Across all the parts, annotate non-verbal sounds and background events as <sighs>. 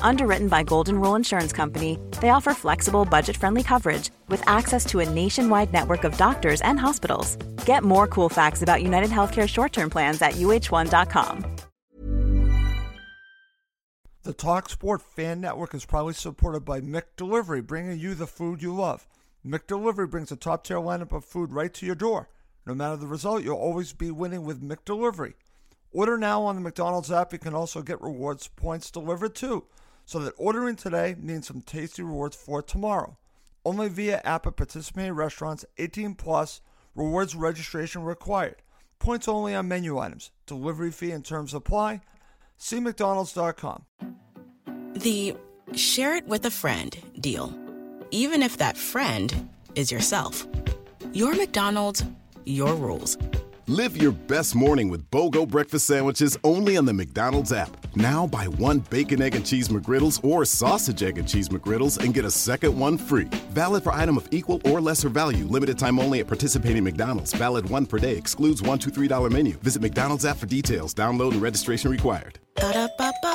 Underwritten by Golden Rule Insurance Company, they offer flexible, budget friendly coverage with access to a nationwide network of doctors and hospitals. Get more cool facts about United Healthcare short term plans at uh1.com. The TalkSport Fan Network is proudly supported by Mick Delivery, bringing you the food you love. McDelivery brings a top tier lineup of food right to your door. No matter the result, you'll always be winning with McDelivery. Order now on the McDonald's app. You can also get rewards points delivered too, so that ordering today means some tasty rewards for tomorrow. Only via app at participating restaurants, 18 plus, rewards registration required. Points only on menu items. Delivery fee and terms apply. See McDonald's.com. The share it with a friend deal. Even if that friend is yourself. Your McDonald's, your rules. Live your best morning with BOGO breakfast sandwiches only on the McDonald's app. Now buy one bacon, egg, and cheese McGriddles or sausage, egg, and cheese McGriddles and get a second one free. Valid for item of equal or lesser value. Limited time only at participating McDonald's. Valid one per day. Excludes one, two, three dollar menu. Visit McDonald's app for details. Download and registration required. Ba-da-ba-ba-ba.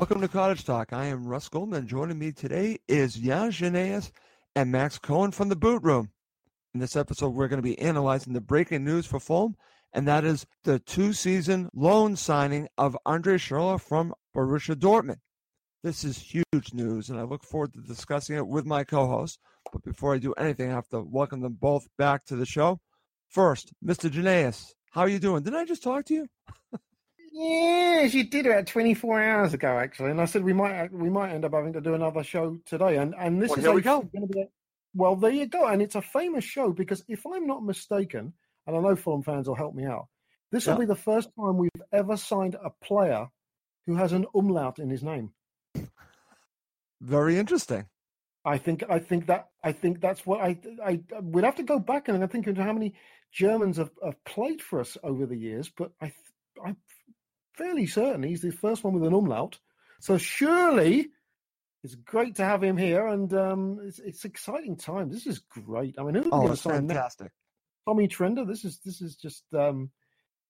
Welcome to Cottage Talk. I am Russ Goldman. Joining me today is Jan Janaeus and Max Cohen from the Boot Room. In this episode, we're going to be analyzing the breaking news for Fulham, and that is the two-season loan signing of Andre Schurrle from Borussia Dortmund. This is huge news, and I look forward to discussing it with my co-host. But before I do anything, I have to welcome them both back to the show. First, Mr. Janaeus, how are you doing? Did I just talk to you? <laughs> Yes, you did about 24 hours ago, actually, and I said we might uh, we might end up having to do another show today, and and this Well, is here we go. gonna be a- well, there you go, and it's a famous show because if I'm not mistaken, and I know Fulham fans will help me out, this will be the first time we've ever signed a player who has an umlaut in his name. Very interesting. I think I think that I think that's what I I we'd have to go back and I think into how many Germans have, have played for us over the years, but I th- I'm fairly certain he's the first one with an umlaut. So surely it's great to have him here, and um, it's, it's exciting time. This is great. I mean, who's Oh, going to it's sign that? fantastic. Tommy Trender. This is this is just um,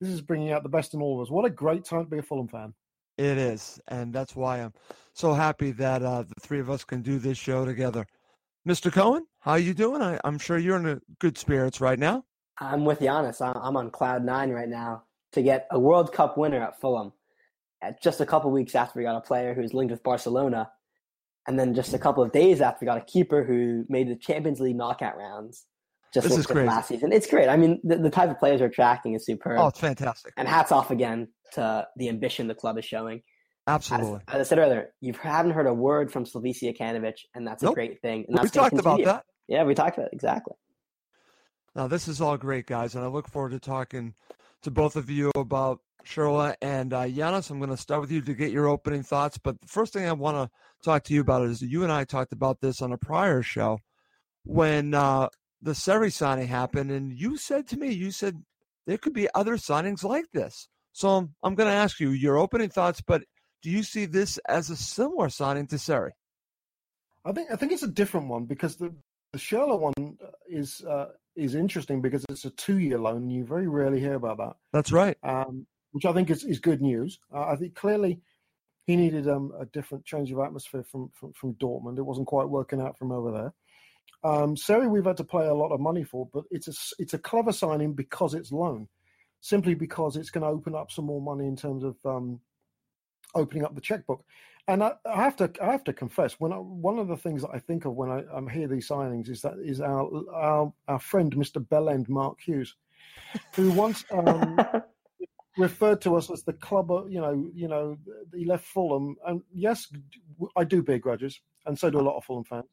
this is bringing out the best in all of us. What a great time to be a Fulham fan. It is, and that's why I'm so happy that uh, the three of us can do this show together. Mr. Cohen, how are you doing? I, I'm sure you're in a good spirits right now. I'm with Giannis. I'm on cloud nine right now to get a World Cup winner at Fulham. At just a couple weeks after we got a player who's linked with Barcelona, and then just a couple of days after we got a keeper who made the Champions League knockout rounds. Just This is crazy. last season. It's great. I mean, the, the type of players we're attracting is superb. Oh, it's fantastic. and hats off again to the ambition the club is showing. As, Absolutely. as I said earlier, you haven't heard a word from Slavisa Jokanovic, and that's a great thing. And We talked about that. Yeah, we talked about it exactly. Now, this is all great, guys, and I look forward to talking to both of you about Schurrle and uh, Giannis. I'm going to start with you to get your opening thoughts. But the first thing I want to talk to you about is you and I talked about this on a prior show when uh, the Seri signing happened, and you said to me, you said there could be other signings like this. So I'm, I'm going to ask you your opening thoughts, but do you see this as a similar signing to Seri? I think I think it's a different one because the the Sherlock one is uh, is interesting because it's a two year loan. and You very rarely hear about that, That's right. um, which I think is, is good news. Uh, I think clearly he needed um, a different change of atmosphere from, from from Dortmund. It wasn't quite working out from over there. Um, Seri, we've had to pay a lot of money for, but it's a it's a clever signing because it's loan, simply because it's going to open up some more money in terms of um, opening up the checkbook. And I, I, have to I have to confess, when I, one of the things that I think of when I, I hear these signings is that is our our, our friend Mr. Bellend Mark Hughes, who once um, <laughs> referred to us as the club. Of, you know, you know, he left Fulham, and yes, I do bear grudges, and so do a lot of Fulham fans.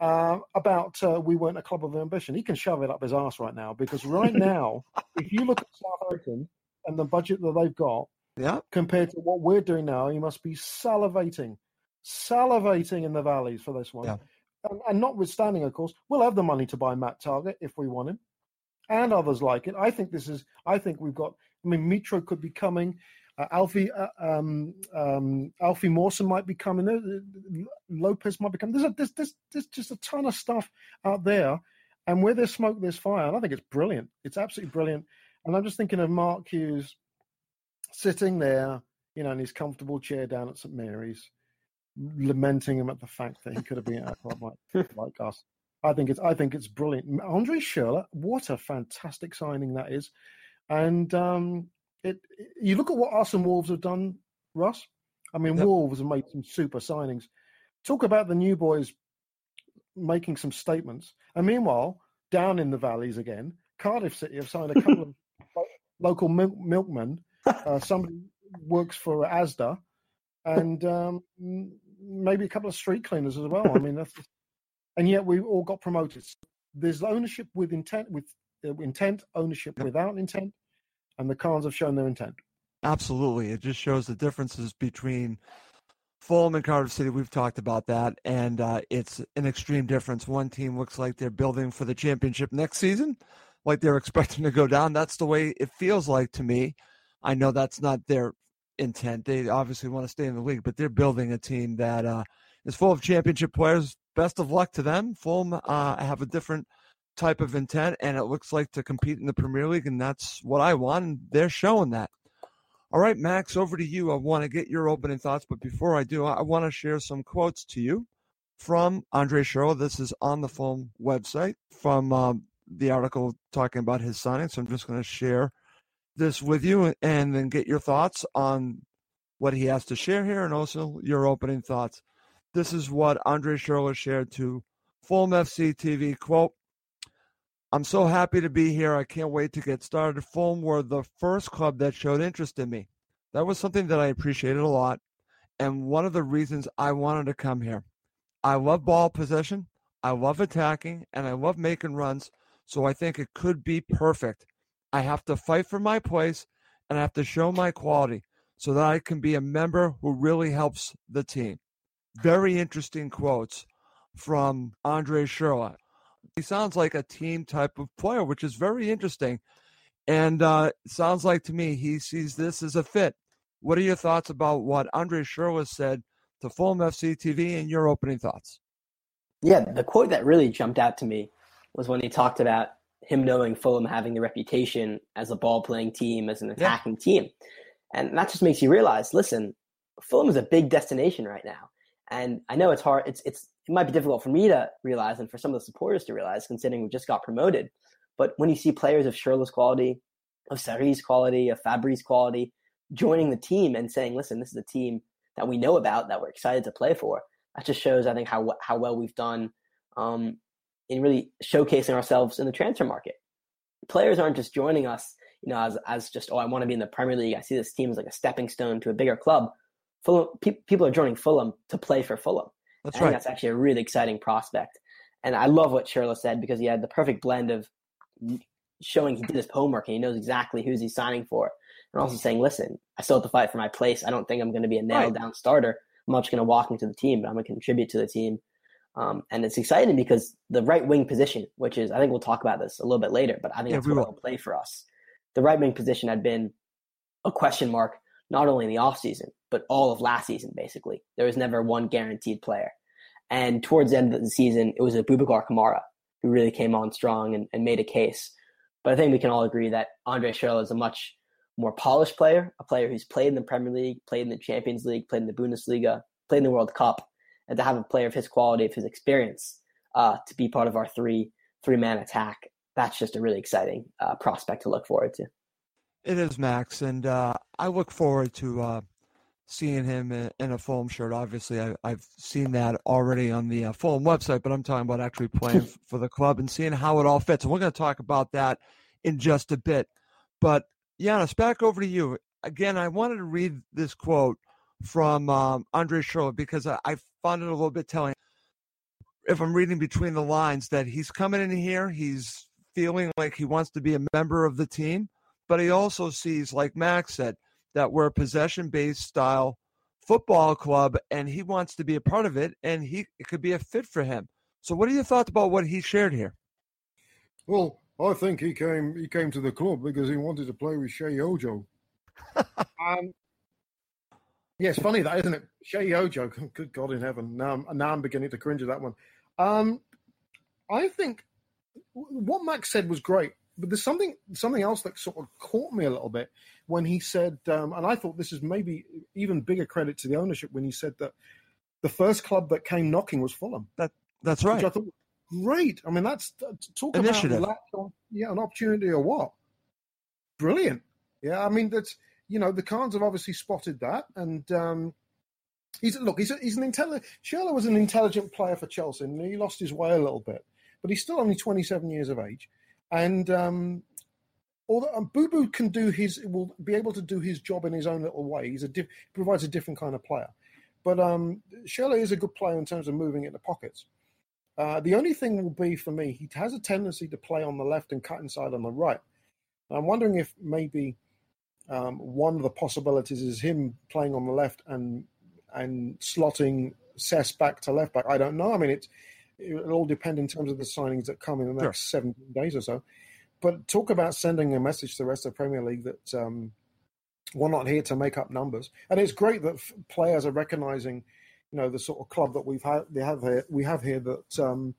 Uh, about uh, we weren't a club of ambition. He can shove it up his ass right now because right now, if you look at Southampton and the budget that they've got, yeah. compared to what we're doing now, you must be salivating, salivating in the valleys for this one. Yeah. And, and notwithstanding, of course, we'll have the money to buy Matt Target if we want him, and others like it. I think this is. I think we've got. I mean, Mitro could be coming. Uh, Alfie uh, um, um, Alfie Mawson might be coming. Uh, Lopez might be coming. There's, a, there's, there's, there's just a ton of stuff out there, and where there's smoke, there's fire. And I think it's brilliant. It's absolutely brilliant. And I'm just thinking of Mark Hughes sitting there, you know, in his comfortable chair down at St Mary's, lamenting him at the fact that he could have been at a club like, <laughs> like us. I think it's I think it's brilliant. Andre Schurrle, what a fantastic signing that is. And um, it, you look at what us and Wolves have done, Russ. I mean, yep. Wolves have made some super signings. Talk about the new boys making some statements. And meanwhile, down in the valleys again, Cardiff City have signed a couple of <laughs> local milk- milkmen. <laughs> Uh, somebody works for ASDA, and um, maybe a couple of street cleaners as well. I mean, that's and yet we all got promoted. There's ownership with intent, with uh, intent, ownership without intent, and the Khans have shown their intent. Absolutely. It just shows the differences between Fulham and Cardiff City. We've talked about that, and uh, it's an extreme difference. One team looks like they're building for the championship next season, like they're <laughs> expecting to go down. That's the way it feels like to me. I know that's not their intent. They obviously want to stay in the league, but they're building a team that uh, is full of championship players. Best of luck to them. Fulham uh, have a different – type of intent, and it looks like to compete in the Premier League, and that's what I want. And they're showing that. All right, Max, over to you. I want to get your opening thoughts, but before I do, I want to share some quotes to you from Andre Schurrle. This is on the Fulham website from um, the article talking about his signing. So I'm just going to share this with you and then get your thoughts on what he has to share here and also your opening thoughts. This is what Andre Schurrle shared to Fulham FC TV. Quote, I'm so happy to be here. I can't wait to get started. Fulham were the first club that showed interest in me. That was something that I appreciated a lot, and one of the reasons I wanted to come here. I love ball possession, I love attacking, and I love making runs, so I think it could be perfect. I have to fight for my place, and I have to show my quality so that I can be a member who really helps the team. Very interesting quotes from Andre Schurrle. He sounds like a team type of player, which is very interesting. And uh, sounds like to me he sees this as a fit. What are your thoughts about what Andre Schurrle said to Fulham FC TV and your opening thoughts? Yeah, the quote that really jumped out to me was when he talked about him knowing Fulham having the reputation as a ball playing team, as an attacking yeah. team. And that just makes you realize listen, Fulham is a big destination right now. And I know it's hard, it's, it's it might be difficult for me to realize and for some of the supporters to realize, considering we just got promoted. But when you see players of Schurrle's quality, of Seri's quality, of Fabri's quality, joining the team and saying, "Listen, this is a team that we know about, that we're excited to play for," that just shows, I think, how how well we've done um, in really showcasing ourselves in the transfer market. Players aren't just joining us, you know, as as just, "Oh, I want to be in the Premier League. I see this team as like a stepping stone to a bigger club." Fulham, pe- people are joining Fulham to play for Fulham. That's I right. that's actually a really exciting prospect. And I love what Schurrle said because he had the perfect blend of showing he did his homework and he knows exactly who's he's signing for. And also saying, listen, I still have to fight for my place. I don't think I'm going to be a nailed down right. starter. I'm not just going to walk into the team, but I'm going to contribute to the team. Um, and it's exciting because the right wing position, which is, I think we'll talk about this a little bit later, but I think yeah, that's what will play for us. The right wing position had been a question mark, not only in the offseason, but all of last season, basically. There was never one guaranteed player. And towards the end of the season, it was Aboubakar Kamara who really came on strong and, and made a case. But I think we can all agree that Andre Schurrle is a much more polished player, a player who's played in the Premier League, played in the Champions League, played in the Bundesliga, played in the World Cup, and to have a player of his quality, of his experience, uh, to be part of our three three man attack, that's just a really exciting uh, prospect to look forward to. It is, Max, and uh, I look forward to uh, seeing him in, a Fulham shirt. Obviously, I, have seen that already on the uh, Fulham website, but I'm talking about actually playing <laughs> for the club and seeing how it all fits. And we're going to talk about that in just a bit. But Giannis, back over to you. Again, I wanted to read this quote from um, Andre Schurrle because I, I found it a little bit telling. If I'm reading between the lines, that he's coming in here, he's feeling like he wants to be a member of the team, but he also sees, like Max said, that we're a possession based style football club and he wants to be a part of it and he it could be a fit for him. So what are your thoughts about what he shared here? Well, I think he came he came to the club because he wanted to play with Sheyi Ojo. <laughs> um, yeah, it's funny that, isn't it? Sheyi Ojo, <laughs> good God in heaven. Now I'm, now I'm beginning to cringe at that one. Um, I think what Max said was great, but there's something something else that sort of caught me a little bit when he said, um, and I thought this is maybe even bigger credit to the ownership when he said that the first club that came knocking was Fulham. That that's right. I thought great. I mean, that's talk Initiative. about yeah, an opportunity or what? Brilliant. Yeah, I mean that's you know the Khans have obviously spotted that, and um, he's look he's a, he's an intelligent. Schürrle was an intelligent player for Chelsea, and he lost his way a little bit, but he's still only 27 years of age, and um, although um, Boo Boo can do his, will be able to do his job in his own little way. He's a provides a different kind of player. But um, Schürrle is a good player in terms of moving in the pockets. Uh, the only thing will be for me, he has a tendency to play on the left and cut inside on the right. I'm wondering if maybe um, one of the possibilities is him playing on the left and and slotting Cess back to left back. I don't know. I mean, it it'll all depend in terms of the signings that come in the next sure. 17 days or so. But talk about sending a message to the rest of the Premier League that um, we're not here to make up numbers. And it's great that f- players are recognizing, you know, the sort of club that we've had, they have here, we have here that um,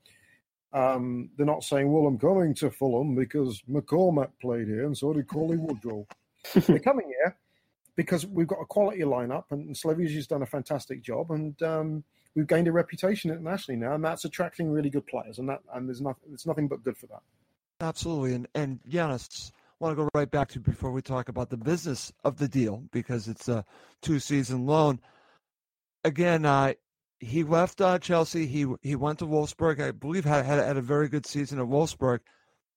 um, they're not saying, well, I'm coming to Fulham because McCormack played here and so did Cauley Woodrow. <laughs> they're coming year because we've got a quality lineup and Slavisa's done a fantastic job and um, we've gained a reputation internationally now and that's attracting really good players and that and there's nothing it's nothing but good for that. Absolutely. And, and Giannis, I want to go right back to before we talk about the business of the deal because it's a two season loan. Again, uh, he left uh, Chelsea. He he went to Wolfsburg. I believe had, had had a very good season at Wolfsburg,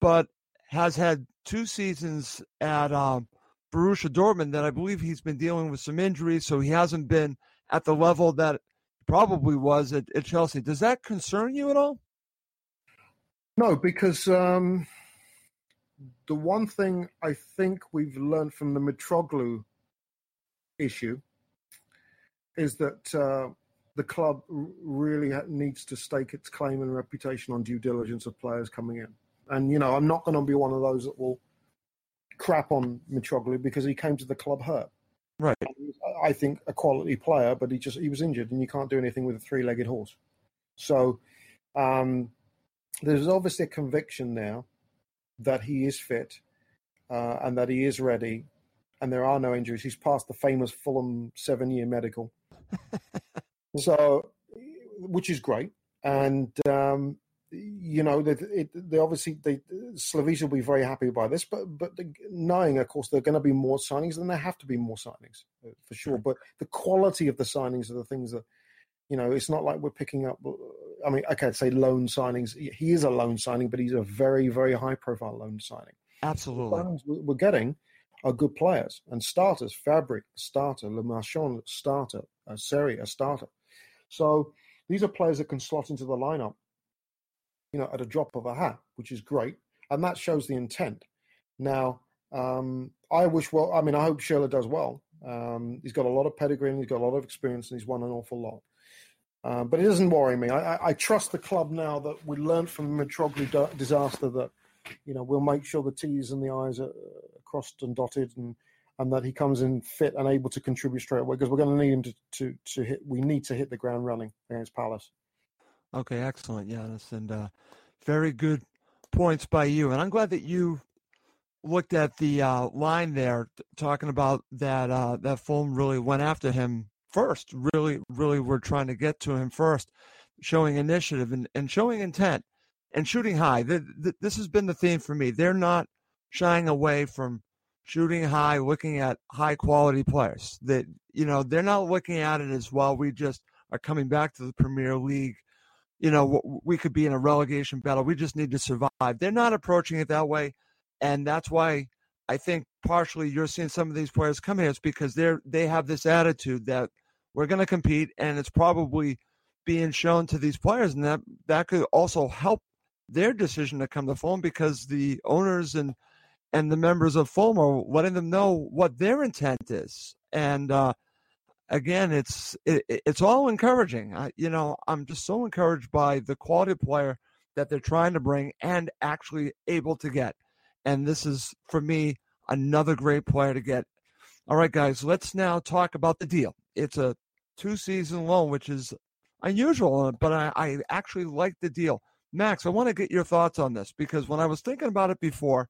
but has had two seasons at um, Borussia Dortmund that I believe he's been dealing with some injuries, so he hasn't been at the level that probably was at, at Chelsea. Does that concern you at all? No, because um, the one thing I think we've learned from the Mitroglou issue is that uh, the club really needs to stake its claim and reputation on due diligence of players coming in. And, you know, I'm not going to be one of those that will crap on Mitroglou because he came to the club hurt. Right. I think a quality player, but he just he was injured, and you can't do anything with a three-legged horse. So, um, there's obviously a conviction now that he is fit uh, and that he is ready, and there are no injuries. He's passed the famous Fulham seven-year medical, <laughs> so which is great. And um, you know, they, it, they obviously they Slavisa will be very happy by this, but but the, knowing, of course, there are going to be more signings, then there have to be more signings uh, for sure. But the quality of the signings are the things that you know, it's not like we're picking up. I mean, okay, I can't say loan signings. He is a loan signing, but he's a very, very high profile loan signing. Absolutely. The we're getting are good players and starters. Fabri, starter. Le Marchand, starter. Uh, Seri, a starter. So these are players that can slot into the lineup, you know, at a drop of a hat, which is great. And that shows the intent. Now, um, I wish well, I mean, I hope Schürrle does well. Um, he's got a lot of pedigree and he's got a lot of experience and he's won an awful lot. Uh, but it doesn't worry me. I, I, I, trust the club now that we learned from the Mitroglou disaster that you know we'll make sure the T's and the I's are crossed and dotted, and and that he comes in fit and able to contribute straight away because we're going to need him to, to to hit. We need to hit the ground running against Palace. Okay, excellent, Giannis, and uh, very good points by you. And I'm glad that you looked at the uh, line there, talking about that uh, that Fulham really went after him first. Really, really, we're trying to get to him first, showing initiative and, and showing intent and shooting high. The, the, this has been the theme for me. They're not shying away from shooting high, looking at high quality players. That you know they're not looking at it as well. We just are coming back to the Premier League. You know, we could be in a relegation battle. We just need to survive. They're not approaching it that way, and that's why I think partially you're seeing some of these players come here. It's because they're they have this attitude that we're going to compete, and it's probably being shown to these players, and that that could also help their decision to come to Fulham because the owners and and the members of Fulham are letting them know what their intent is. And uh, again, it's it, it's all encouraging. I, you know, I'm just so encouraged by the quality player that they're trying to bring and actually able to get. And this is for me another great player to get. All right, guys, let's now talk about the deal. It's a two season loan, which is unusual, but I, I actually like the deal. Max, I want to get your thoughts on this because when I was thinking about it before,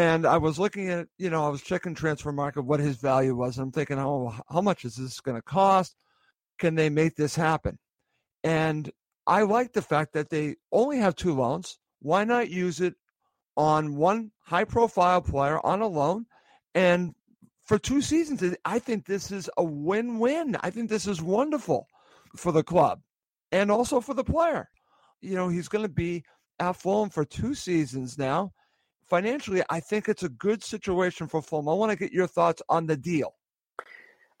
and I was looking at, you know, I was checking Transfermarkt, what his value was. And I'm thinking, oh, how much is this going to cost? Can they make this happen? And I like the fact that they only have two loans. Why not use it on one high profile player on a loan? And for two seasons, I think this is a win win. I think this is wonderful for the club and also for the player. You know, he's going to be at Fulham for two seasons now financially, I think it's a good situation for Fulham. I want to get your thoughts on the deal.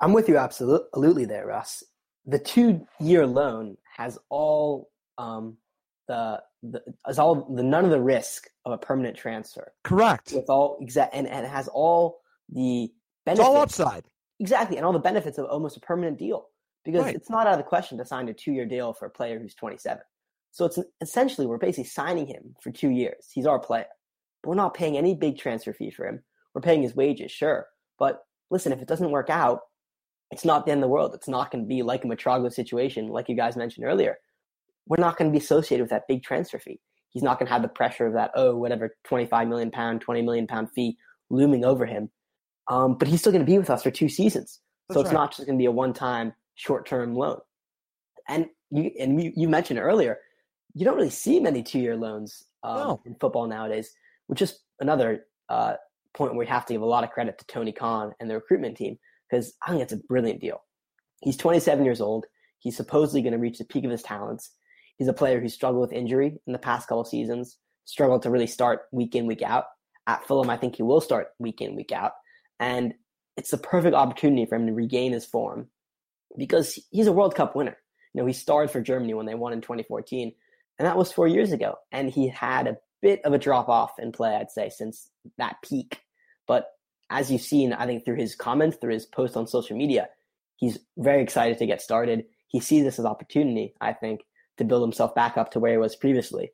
I'm with you absolutely there, Russ. The two-year loan has all um, the, the has all the none of the risk of a permanent transfer. Correct. With all exact and, and it has all the benefits. It's all upside. Exactly, and all the benefits of almost a permanent deal because right. it's not out of the question to sign a two-year deal for a player who's 27. So it's essentially we're basically signing him for two years. He's our player but we're not paying any big transfer fee for him. We're paying his wages, sure. But listen, if it doesn't work out, it's not the end of the world. It's not going to be like a Mitroglou situation, like you guys mentioned earlier. We're not going to be associated with that big transfer fee. He's not going to have the pressure of that, oh, whatever, 25 million pound, 20 million pound fee looming over him. Um, but he's still going to be with us for two seasons. That's so it's right. not just going to be a one time short term loan. And you, and you, you mentioned earlier, you don't really see many two year loans um, no. in football nowadays which is another uh, point where we have to give a lot of credit to Tony Khan and the recruitment team because I think it's a brilliant deal. He's 27 years old. He's supposedly going to reach the peak of his talents. He's a player who struggled with injury in the past couple seasons, struggled to really start week in, week out. At Fulham, I think he will start week in, week out. And it's the perfect opportunity for him to regain his form because he's a World Cup winner. You know, he starred for Germany when they won in 2014, and that was four years ago. And he had a bit of a drop off in play, I'd say, since that peak. But as you've seen, I think through his comments, through his posts on social media, he's very excited to get started. He sees this as opportunity, I think, to build himself back up to where he was previously.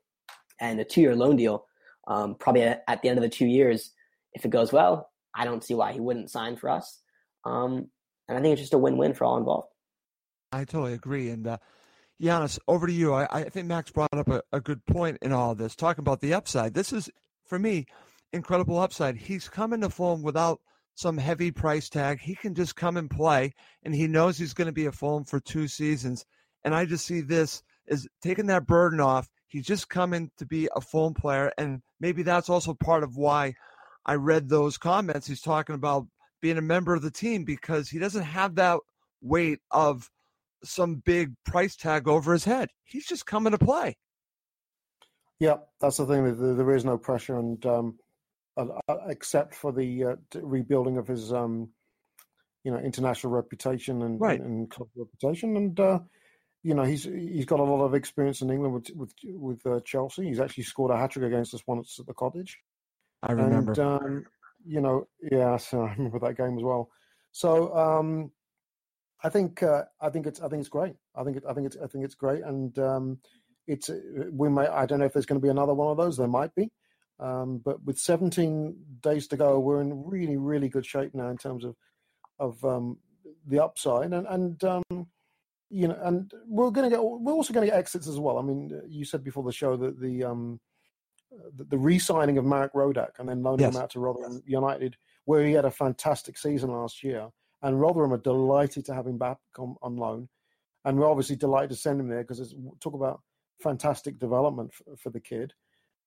And a two-year loan deal, um, probably at the end of the two years, if it goes well, I don't see why he wouldn't sign for us. Um, and I think it's just a win-win for all involved. I totally agree. And uh, Giannis, over to you. I, I think Max brought up a, a good point in all this, talking about the upside. This is, for me, incredible upside. He's coming to Fulham without some heavy price tag. He can just come and play, and he knows he's going to be a Fulham for two seasons. And I just see this as taking that burden off. He's just coming to be a Fulham player, and maybe that's also part of why I read those comments. He's talking about being a member of the team because he doesn't have that weight of some big price tag over his head. He's just coming to play. Yeah, that's the thing. There is no pressure, and um, except for the uh, rebuilding of his, um, you know, international reputation and, right. and club reputation, and uh, you know, he's he's got a lot of experience in England with with with uh, Chelsea. He's actually scored a hat trick against us once at the Cottage. I remember. And, um, you know, yeah, so <laughs> I remember that game as well. So um, I think uh, I think it's I think it's great. I think it, I think it's I think it's great, and um, it's uh, we may I don't know if there's going to be another one of those. There might be, um, but with 17 days to go, we're in really really good shape now in terms of of um, the upside, and and um, you know, and we're going to get we're also going to get exits as well. I mean, you said before the show that the um, the, the re-signing of Marek Rodak and then loaning yes. him out to Rotherham United, where he had a fantastic season last year and Rotherham are delighted to have him back on, on loan. And we're obviously delighted to send him there because it's talk about fantastic development for, for the kid.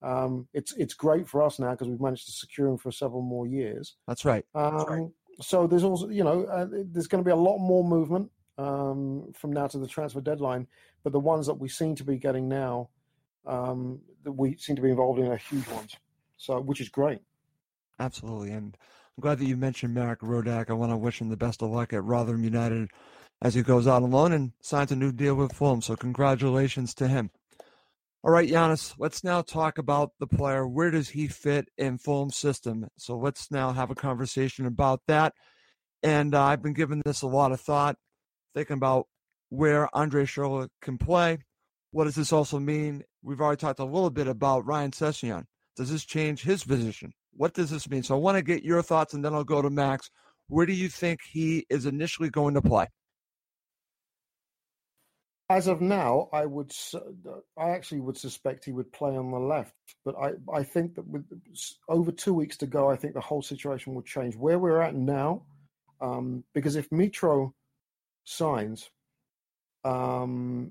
Um, it's it's great for us now because we've managed to secure him for several more years. That's right. Um, That's right. So there's also, you know, uh, there's going to be a lot more movement um, from now to the transfer deadline. But the ones that we seem to be getting now, um, that we seem to be involved in, are huge ones. So, which is great. Absolutely, and I'm glad that you mentioned Marek Rodak. I want to wish him the best of luck at Rotherham United as he goes out alone and signs a new deal with Fulham. So, congratulations to him. All right, Giannis, let's now talk about the player. Where does he fit in Fulham's system? So let's now have a conversation about that. And uh, I've been giving this a lot of thought, thinking about where Andre Schurrle can play. What does this also mean? We've already talked a little bit about Ryan Sessegnon. Does this change his position? What does this mean? So I want to get your thoughts, and then I'll go to Max. Where do you think he is initially going to play? As of now, I would, I actually would suspect he would play on the left, but I, I think that with over two weeks to go, I think the whole situation will change. Where we're at now, um, because if Mitro signs, um,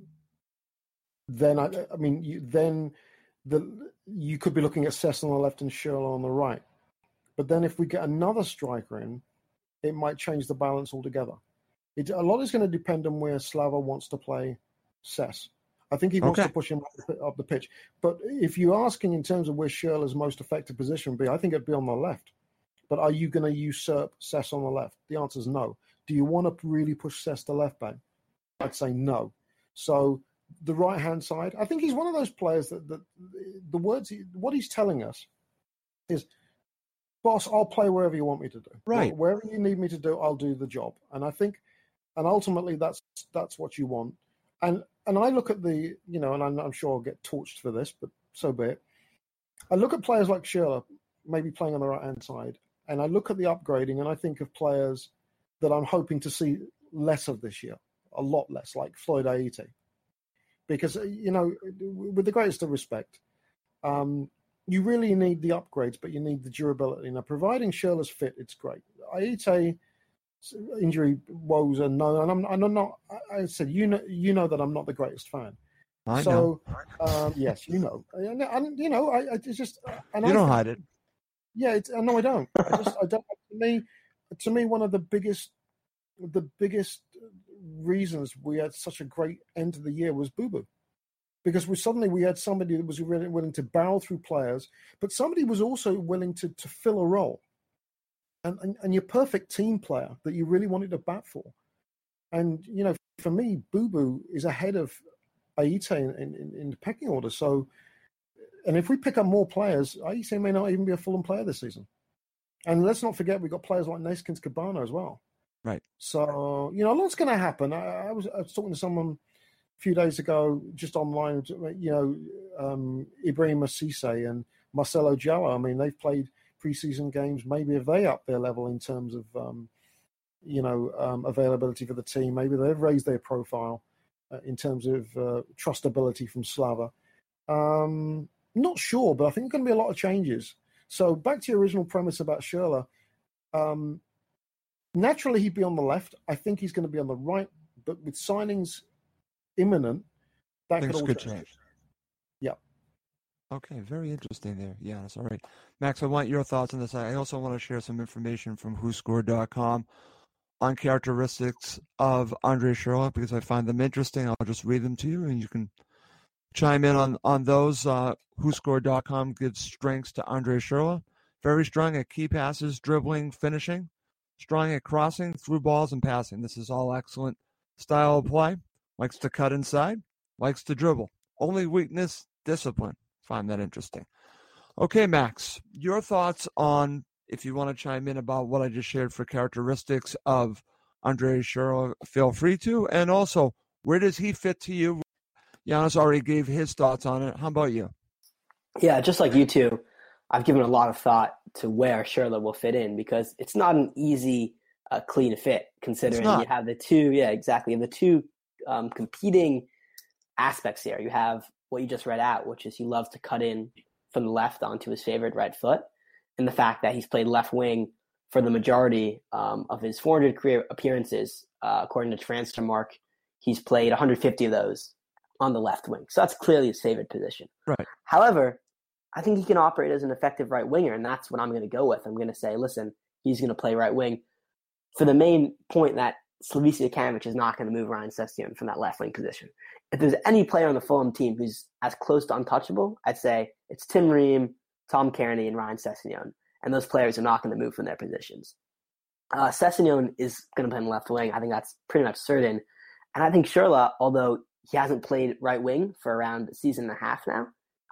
then I, I mean, you, then the you could be looking at Cess on the left and Schurrle on the right. But then if we get another striker in, it might change the balance altogether. It, a lot is going to depend on where Slava wants to play Cess. I think he wants okay. to push him up the pitch. But if you're asking in terms of where Schurrle's most effective position would be, I think it'd be on the left. But are you going to usurp Cess on the left? The answer is no. Do you want to really push Cess to left back? I'd say no. So the right hand side, I think he's one of those players that, that the words, he, what he's telling us is, boss, I'll play wherever you want me to do. Right. Wherever you need me to do, I'll do the job. And I think, and ultimately that's that's what you want. And and I look at the, you know, and I'm, I'm sure I'll get torched for this, but so be it. I look at players like Schurrle, maybe playing on the right hand side, and I look at the upgrading, and I think of players that I'm hoping to see less of this year, a lot less, like Floyd Ayité, because uh, you know, with the greatest of respect, um, you really need the upgrades, but you need the durability. Now, providing Schurrle's fit, it's great. Ayité injury woes are known, and I'm, and I'm not. I said you know you know that I'm not the greatest fan. I so, know. Um, yes, you know, and, and you know, I, I just and you I don't hide it. Yeah, it's, no, I don't. I just I don't. To me, to me, one of the biggest, the biggest reasons we had such a great end of the year was Boo Boo. Because we suddenly we had somebody that was really willing to barrel through players, but somebody was also willing to to fill a role and, and, and your perfect team player that you really wanted to bat for. And, you know, for me, Boo Boo is ahead of Ayité in, in, in, the pecking order. So, and if we pick up more players, Ayité may not even be a Fulham player this season. And let's not forget, we've got players like Neeskens Kebano as well. Right. So, you know, a lot's going to happen. I, I, was, I was talking to someone a few days ago just online, you know, um, Ibrahim Cisse and Marcelo Djalo. I mean, they've played preseason games. Maybe if they up their level in terms of um, you know um, availability for the team, maybe they've raised their profile uh, in terms of uh, trustability from Slava. Um, not sure, but I think there's going to be a lot of changes. So back to your original premise about Schurrle. Um, naturally, he'd be on the left. I think he's going to be on the right, but with signings imminent, that Things could all could change. change. Yeah. Okay, very interesting there. Yeah, that's all right. Max, I want your thoughts on this. I also want to share some information from WhoScored.com on characteristics of Andre Schurrle because I find them interesting. I'll just read them to you and you can chime in on, on those. Uh, WhoScored.com gives strengths to Andre Schurrle. Very strong at key passes, dribbling, finishing. Strong at crossing, through balls, and passing. This is all excellent style of play. Likes to cut inside, likes to dribble. Only weakness, discipline find that interesting. Okay, Max, your thoughts on if you want to chime in about what I just shared for characteristics of Andre Schurrle, feel free to. And also, where does he fit to you? Giannis already gave his thoughts on it. How about you? Yeah, just like you two, I've given a lot of thought to where Schurrle will fit in because it's not an easy, uh, clean fit considering you have the two, yeah, exactly, the two um, competing aspects here. You have what you just read out, which is he loves to cut in from the left onto his favored right foot, and the fact that he's played left wing for the majority um, of his 400 career appearances, uh, according to Transfermarkt, he's played 150 of those on the left wing. So that's clearly his favorite position. Right. However, I think he can operate as an effective right winger, and that's what I'm going to go with. I'm going to say, listen, he's going to play right wing for the main point that Slavisa Jokanovic is not going to move Ryan Sessegnon from that left wing position. If there's any player on the Fulham team who's as close to untouchable, I'd say it's Tim Ream, Tom Cairney, and Ryan Sessegnon. And those players are not going to move from their positions. Uh, Sessegnon is going to play in the left wing. I think that's pretty much certain. And I think Schürrle, although he hasn't played right wing for around a season and a half now,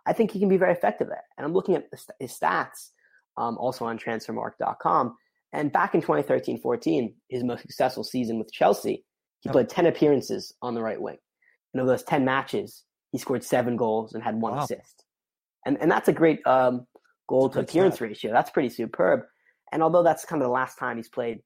I think he can be very effective there. And I'm looking at his stats um, also on transfermarkt.com. And back in 2013 14, his most successful season with Chelsea, he played 10 appearances on the right wing. And of those 10 matches, he scored seven goals and had one wow. assist. And, and that's a great um, goal to appearance stat. ratio. That's pretty superb. And although that's kind of the last time he's played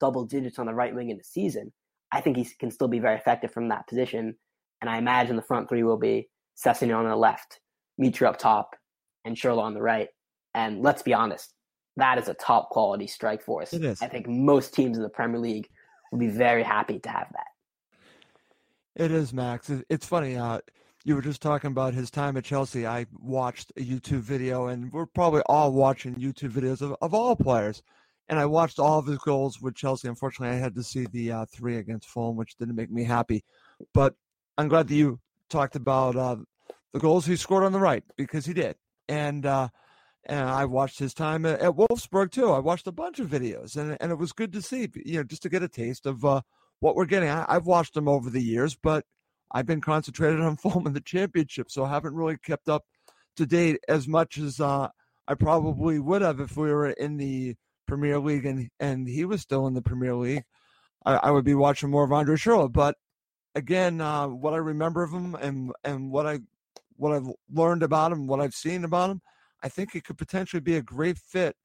double digits on the right wing in the season, I think he can still be very effective from that position. And I imagine the front three will be Sessegnon on the left, Mitro up top, and Schürrle on the right. And let's be honest, that is a top quality strike force. It is. I think most teams in the Premier League will be very happy to have that. It is, Max. It's funny. Uh, you were just talking about his time at Chelsea. I watched a YouTube video, and we're probably all watching YouTube videos of, of all players. And I watched all of his goals with Chelsea. Unfortunately, I had to see the uh, three against Fulham, which didn't make me happy. But I'm glad that you talked about uh, the goals he scored on the right because he did. And uh, and I watched his time at, Wolfsburg too. I watched a bunch of videos, and and it was good to see, you know, just to get a taste of uh, what we're getting. I, have watched them over the years, but I've been concentrated on <laughs> Fulham the championship, so I haven't really kept up to date as much as uh, I probably would have if we were in the Premier League and and he was still in the Premier League. I, I would be watching more of Andre Schürrle, but again, uh, what I remember of him and and what I what I've learned about him, what I've seen about him I think it could potentially be a great fit,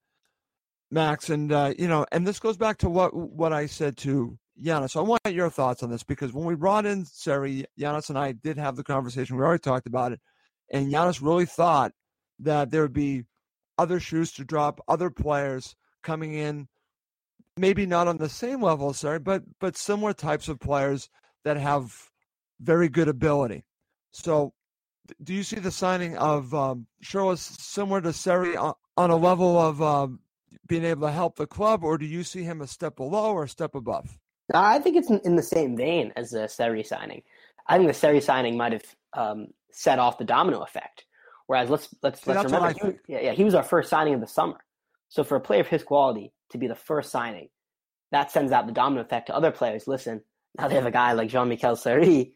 Max. And uh, you know, and this goes back to what what I said to Giannis. So I want your thoughts on this because when we brought in Seri, Giannis and I did have the conversation. We already talked about it, and Giannis really thought that there would be other shoes to drop, other players coming in, maybe not on the same level Seri, but but similar types of players that have very good ability. So do you see the signing of um, Schürrle similar to Seri on, on a level of um, being able to help the club, or do you see him a step below or a step above? I think it's in the same vein as the Seri signing. I think the Seri signing might have um, set off the domino effect. Whereas let's let's See, let's remember, he, yeah, yeah, he was our first signing of the summer. So for a player of his quality to be the first signing, that sends out the domino effect to other players. Listen, now they have a guy like Jean Michel Seri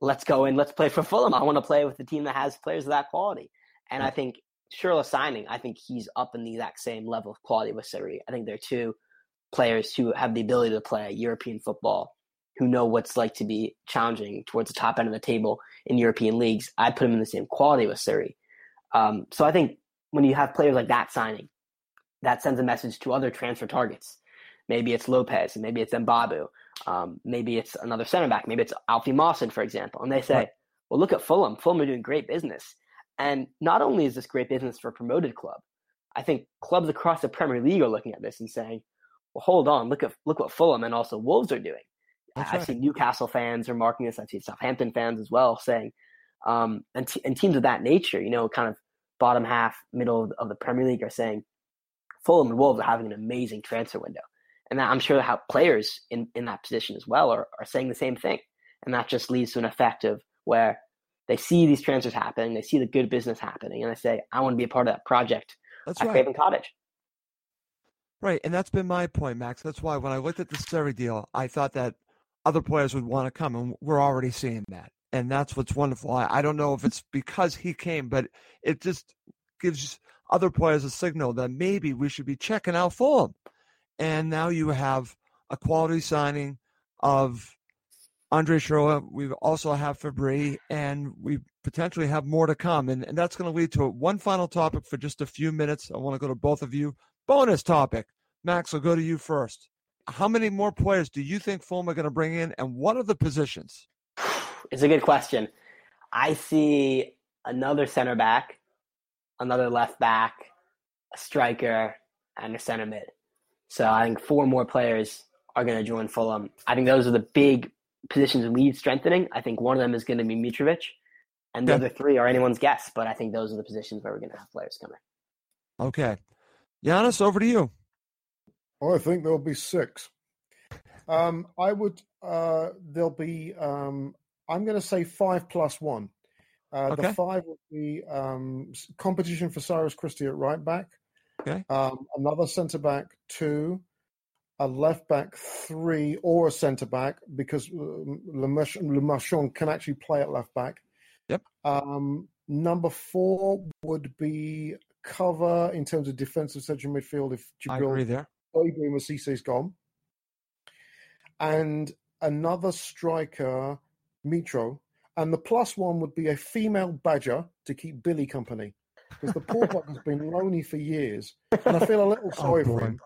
let's go and let's play for Fulham. I want to play with the team that has players of that quality. And I think Schürrle signing, I think he's up in the exact same level of quality with Seri. I think they're two players who have the ability to play European football, who know what's like to be challenging towards the top end of the table in European leagues. I put him in the same quality with Seri. Um, so I think when you have players like that signing, that sends a message to other transfer targets. Maybe it's Lopez, and maybe it's Mbabu, um, maybe it's another center back. Maybe it's Alfie Mawson, for example. And they say, right. well, look at Fulham. Fulham are doing great business. And not only is this great business for a promoted club, I think clubs across the Premier League are looking at this and saying, well, hold on, look at look what Fulham and also Wolves are doing. That's I've right. seen Newcastle fans remarking this. I've seen Southampton fans as well saying, um, and, t- and teams of that nature, you know, kind of bottom half, middle of, of the Premier League are saying Fulham and Wolves are having an amazing transfer window and I'm sure how players in, in that position as well are, are saying the same thing. And that just leads to an effect of where they see these transfers happening, they see the good business happening, and they say, I want to be a part of that project that's at right. Craven Cottage. Right. And that's been my point, Max. That's why when I looked at the Seri deal, I thought that other players would want to come, and we're already seeing that. And that's what's wonderful. I, I don't know if it's because he came, but it just gives other players a signal that maybe we should be checking out Fulham and now you have a quality signing of Andre Schürrle. We also have Fabri, and we potentially have more to come. And, and that's going to lead to one final topic for just a few minutes. I want to go to both of you. Bonus topic. Max, I'll go to you first. How many more players do you think Fulham are going to bring in, and what are the positions? <sighs> It's a good question. I see another center back, another left back, a striker, and a center mid. So I think four more players are going to join Fulham. I think those are the big positions we need strengthening. I think one of them is going to be Mitrovic. and the Yeah. other three are anyone's guess. But I think those are the positions where we're going to have players coming. Okay. Giannis, over to you. I think there'll be six. Um, I would. Uh, there'll be. Um, I'm going to say five plus one. Uh, Okay. The five would be um, competition for Cyrus Christie at right back. Okay. Um, another centre back two, a left back three, or a centre back because um, Le March- Le Marchand can actually play at left back. Yep. Um, number four would be cover in terms of defensive central midfield if agree there. Ibrahim Cisse gone. And another striker, Mitro. And the plus one would be a female badger to keep Billy company. Because the poor bugger's been lonely for years. And I feel a little sorry for him.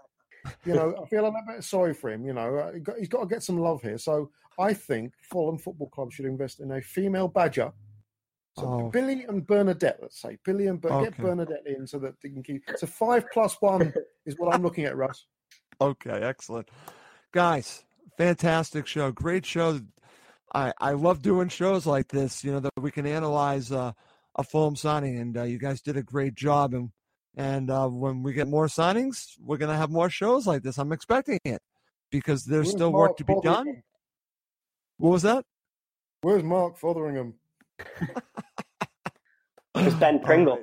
You know, I feel a little bit sorry for him. You know, Uh, he's got to get some love here. So I think Fulham Football Club should invest in a female badger. So Oh. Billy and Bernadette, let's say. Billy and Ber- get Bernadette in so that they can keep. So five plus one is what I'm looking at, Russ. Okay, excellent. Guys, fantastic show. Great show. I, I love doing shows like this, you know, that we can analyze uh, a Fulham signing, and uh, you guys did a great job. And and uh, when we get more signings, we're going to have more shows like this. I'm expecting it because there's Where's still Mark work to be done. What was that? Where's Mark Fotheringham? There's Ben Pringle.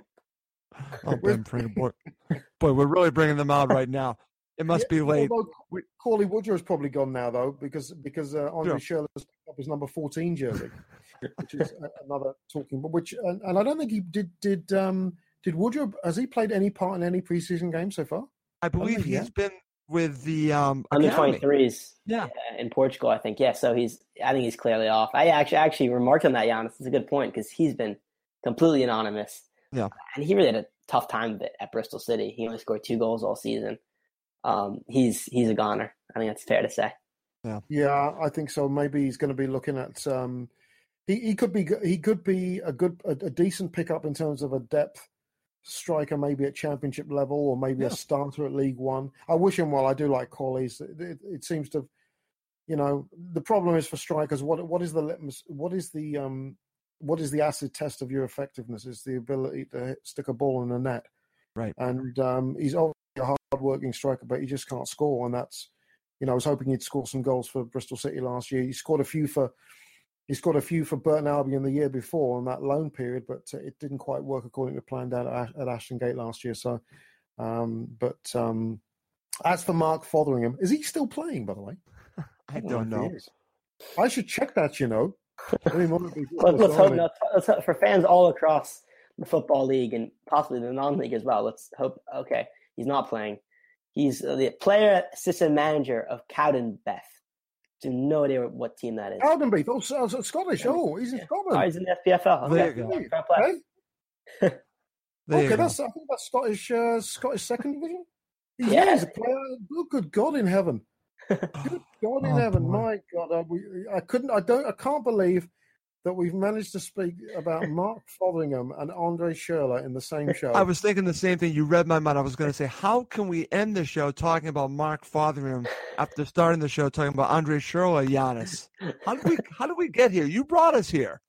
right. Oh, Ben Pringle. Boy, boy, we're really bringing them out right now. It must Yeah, be late. Although We- Cauley Woodrow's probably gone now though because because uh, Andre Sure. Schürrle has picked up his number fourteen jersey, <laughs> which is a- another talking. But which and, and I don't think he did did um did Woodrow has he played any part in any preseason game so far? I believe think he he's has. been with the um, Under academy. 23s Yeah. uh, in Portugal, I think. Yeah, so he's. I think he's clearly off. I actually actually remarked on that, Giannis. It's a good point because he's been completely anonymous. Yeah. and he really had a tough time of it at Bristol City. He only scored two goals all season. Um, he's he's a goner. I think that's fair to say. Yeah, I think so. Maybe he's going to be looking at. Um, he he could be he could be a good a, a decent pickup in terms of a depth striker, maybe at championship level or maybe Yeah. a starter at League One. I wish him well. I do like Cauley's. It, it, it seems to, you know, the problem is for strikers. What what is the litmus? What is the um what is the acid test of your effectiveness? Is the ability to stick a ball in the net. Right. And um, he's obviously a hard-working striker, but he just can't score, and that's you know, I was hoping he'd score some goals for Bristol City last year. He scored a few for he scored a few for Burton Albion the year before on that loan period, but uh, it didn't quite work according to plan down at, Ash- at Ashton Gate last year. So, um, but um, as for Mark Fotheringham, is he still playing? By the way, <laughs> I don't don't know if he know. is. I should check that. You know, I mean, what would be- Let, let's hope not. Let's hope for fans all across the football league and possibly the non-league as well. Let's hope. Okay, he's not playing. He's uh, the player assistant manager of Cowdenbeath. Do no idea what team that is. Cowdenbeath, oh, so- so Scottish. Oh, he's in Oh, Scotland. he's in the SPFL. <laughs> There Okay. you go. Fair play. Okay, There okay go. that's I think that's Scottish uh, Scottish second division. He's, Yeah. yeah, he's a player. Oh, good God in heaven. <laughs> Good God in Oh, heaven, boy. my God! I, we, I couldn't, I don't, I can't believe that we've managed to speak about Mark Fotheringham and Andre Schürrle in the same show. I was thinking the same thing. You read my mind. I was going to say, how can we end the show talking about Mark Fotheringham after starting the show talking about Andre Schürrle, Giannis? How did we How did we get here? You brought us here.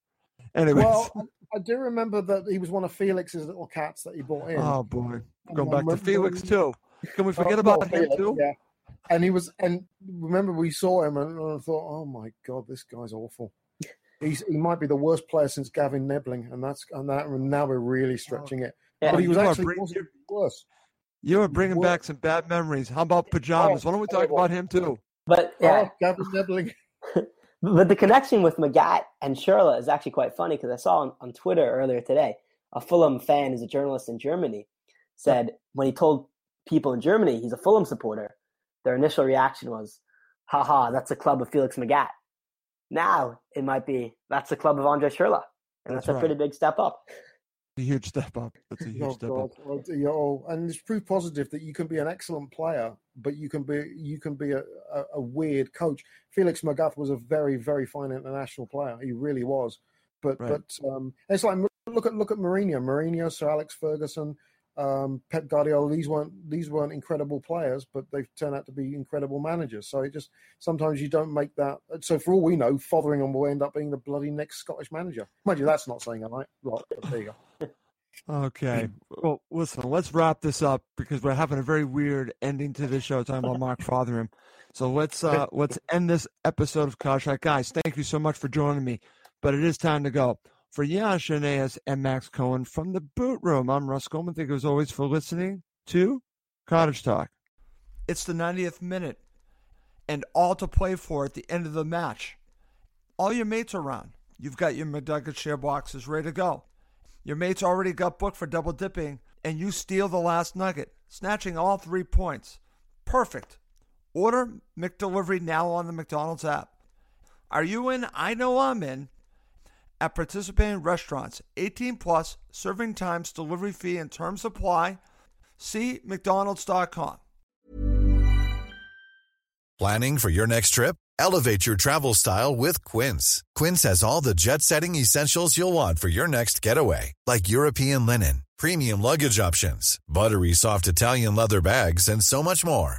Anyways, well, I, do remember that he was one of Felix's little cats that he brought in. oh boy, going back to Felix too. Can we oh, forget Oh, about him Felix, too? Yeah. And he was, and remember we saw him, and I thought, oh my God, this guy's awful. He's he might be the worst player since Gavin Nebbeling, and that's and that and now we're really oh. stretching it. Yeah. But he was You are actually bring- wasn't worse. You are bringing What- back some bad memories. How about pajamas? Oh, Why don't we talk horrible. about him too? But oh, yeah, Oh, Gavin Nebbeling. <laughs> <laughs> But the connection with Magath and Schürrle is actually quite funny because I saw on, on Twitter earlier today a Fulham fan who's a journalist in Germany said when he told people in Germany he's a Fulham supporter, their initial reaction was, haha, that's a club of Felix Magath. Now it might be, that's the club of Andre Schürrle. And that's, That's a pretty big step up. A huge step up. That's a <laughs> huge Oh step God! up. Well, you know, and it's proof positive that you can be an excellent player, but you can be you can be a, a, a weird coach. Felix Magath was a very very fine international player. He really was. But Right. but um, it's like look at look at Mourinho, Mourinho, Sir Alex Ferguson, um, Pep Guardiola. These weren't these weren't incredible players, but they've turned out to be incredible managers. So it just sometimes you don't make that. So for all we know, Fotheringham will end up being the bloody next Scottish manager. Mind you, that's not saying a lot. But there you go. Okay. Well, listen, let's wrap this up because we're having a very weird ending to this show talking about Mark Fotheringham. So let's uh <laughs> let's end this episode of Cottage Talk. Guys, thank you so much for joining me. But it is time to go. For Jan Shaneas and Max Cohen from the boot room, I'm Russ Goldman. Thank you as always for listening to Cottage Talk. It's the 90th minute and all to play for at the end of the match. All your mates are around. You've got your McNugget share boxes ready to go. Your mates already got booked for double dipping, and you steal the last nugget, snatching all three points. Perfect. Order McDelivery now on the McDonald's app. Are you in? I know I'm in. At participating restaurants, 18 plus, serving times, delivery fee, and terms apply. See McDonald's.com. Planning for your next trip? Elevate your travel style with Quince. Quince has all the jet setting essentials you'll want for your next getaway, like European linen, premium luggage options, buttery soft Italian leather bags, and so much more.